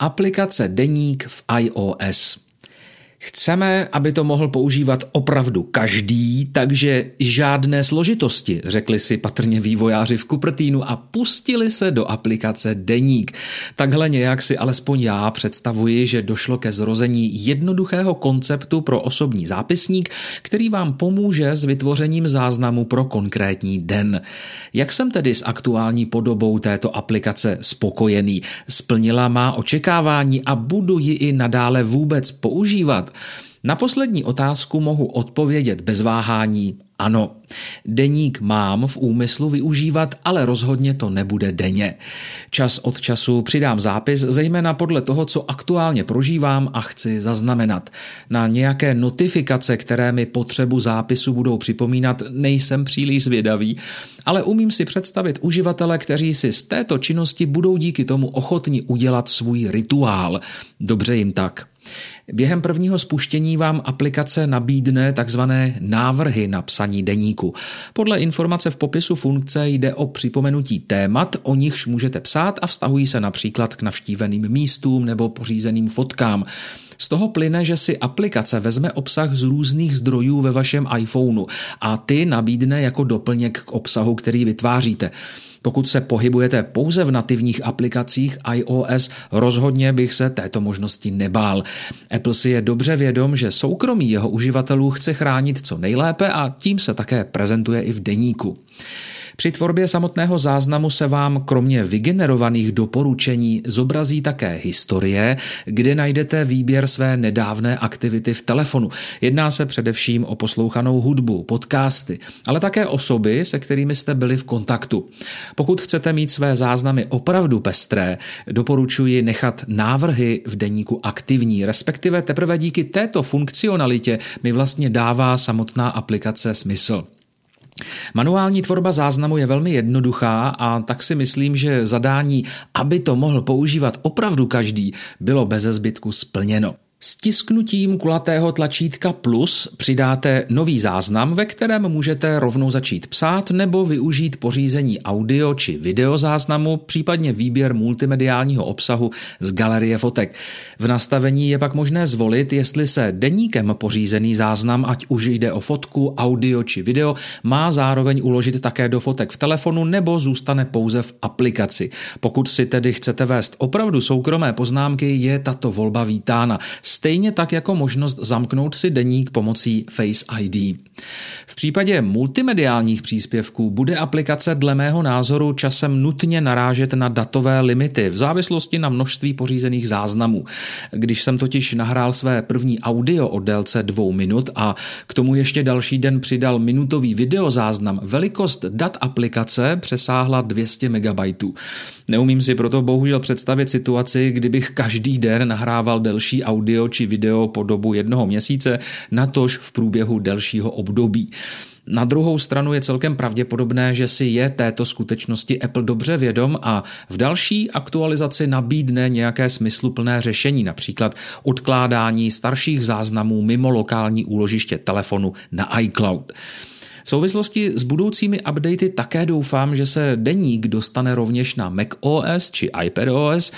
Aplikace Deník v iOS. Chceme, aby to mohl používat opravdu každý, takže žádné složitosti, řekli si patrně vývojáři v Kupertínu a pustili se do aplikace Deník. Takhle nějak si alespoň já představuji, že došlo ke zrození jednoduchého konceptu pro osobní zápisník, který vám pomůže s vytvořením záznamu pro konkrétní den. Jak jsem tedy s aktuální podobou této aplikace spokojený? Splnila má očekávání a budu ji i nadále vůbec používat? Na poslední otázku mohu odpovědět bez váhání ano. Deník mám v úmyslu využívat, ale rozhodně to nebude denně. Čas od času přidám zápis, zejména podle toho, co aktuálně prožívám a chci zaznamenat. Na nějaké notifikace, které mi potřebu zápisu budou připomínat, nejsem příliš zvědavý, ale umím si představit uživatele, kteří si z této činnosti budou díky tomu ochotni udělat svůj rituál. Dobře jim tak. Během prvního spuštění vám aplikace nabídne takzvané návrhy na psaní deníku. Podle informace v popisu funkce jde o připomenutí témat, o nichž můžete psát a vztahují se například k navštíveným místům nebo pořízeným fotkám. Z toho plyne, že si aplikace vezme obsah z různých zdrojů ve vašem iPhoneu a ty nabídne jako doplněk k obsahu, který vytváříte. Pokud se pohybujete pouze v nativních aplikacích iOS, rozhodně bych se této možnosti nebál. Apple si je dobře vědom, že soukromí jeho uživatelů chce chránit co nejlépe a tím se také prezentuje i v deníku. Při tvorbě samotného záznamu se vám kromě vygenerovaných doporučení zobrazí také historie, kde najdete výběr své nedávné aktivity v telefonu. Jedná se především o poslouchanou hudbu, podcasty, ale také osoby, se kterými jste byli v kontaktu. Pokud chcete mít své záznamy opravdu pestré, doporučuji nechat návrhy v deníku aktivní, respektive teprve díky této funkcionalitě mi vlastně dává samotná aplikace smysl. Manuální tvorba záznamu je velmi jednoduchá a tak si myslím, že zadání, aby to mohl používat opravdu každý, bylo bez zbytku splněno. Stisknutím kulatého tlačítka plus přidáte nový záznam, ve kterém můžete rovnou začít psát nebo využít pořízení audio či video záznamu, případně výběr multimediálního obsahu z galerie fotek. V nastavení je pak možné zvolit, jestli se deníkem pořízený záznam, ať už jde o fotku, audio či video, má zároveň uložit také do fotek v telefonu nebo zůstane pouze v aplikaci. Pokud si tedy chcete vést opravdu soukromé poznámky, je tato volba vítána stejně tak jako možnost zamknout si deník pomocí Face ID. V případě multimediálních příspěvků bude aplikace dle mého názoru časem nutně narážet na datové limity v závislosti na množství pořízených záznamů. Když jsem totiž nahrál své první audio o délce dvou minut a k tomu ještě další den přidal minutový videozáznam, velikost dat aplikace přesáhla 200 MB. Neumím si proto bohužel představit situaci, kdybych každý den nahrával delší audio či video po dobu jednoho měsíce, natož v průběhu delšího období. Na druhou stranu je celkem pravděpodobné, že si je této skutečnosti Apple dobře vědom a v další aktualizaci nabídne nějaké smysluplné řešení, například odkládání starších záznamů mimo lokální úložiště telefonu na iCloud. V souvislosti s budoucími updaty také doufám, že se deník dostane rovněž na Mac OS či iPadOS,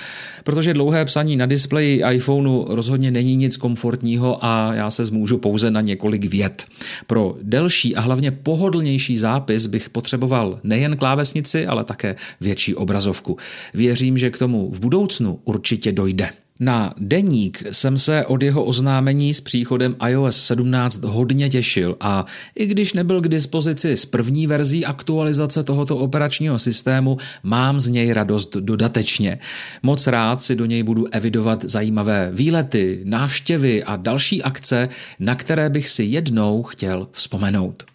protože dlouhé psaní na displeji iPhoneu rozhodně není nic komfortního a já se zmůžu pouze na několik vět. Pro delší a hlavně pohodlnější zápis bych potřeboval nejen klávesnici, ale také větší obrazovku. Věřím, že k tomu v budoucnu určitě dojde. Na deník jsem se od jeho oznámení s příchodem iOS 17 hodně těšil a i když nebyl k dispozici s první verzí aktualizace tohoto operačního systému, mám z něj radost dodatečně. Moc rád si do něj budu evidovat zajímavé výlety, návštěvy a další akce, na které bych si jednou chtěl vzpomenout.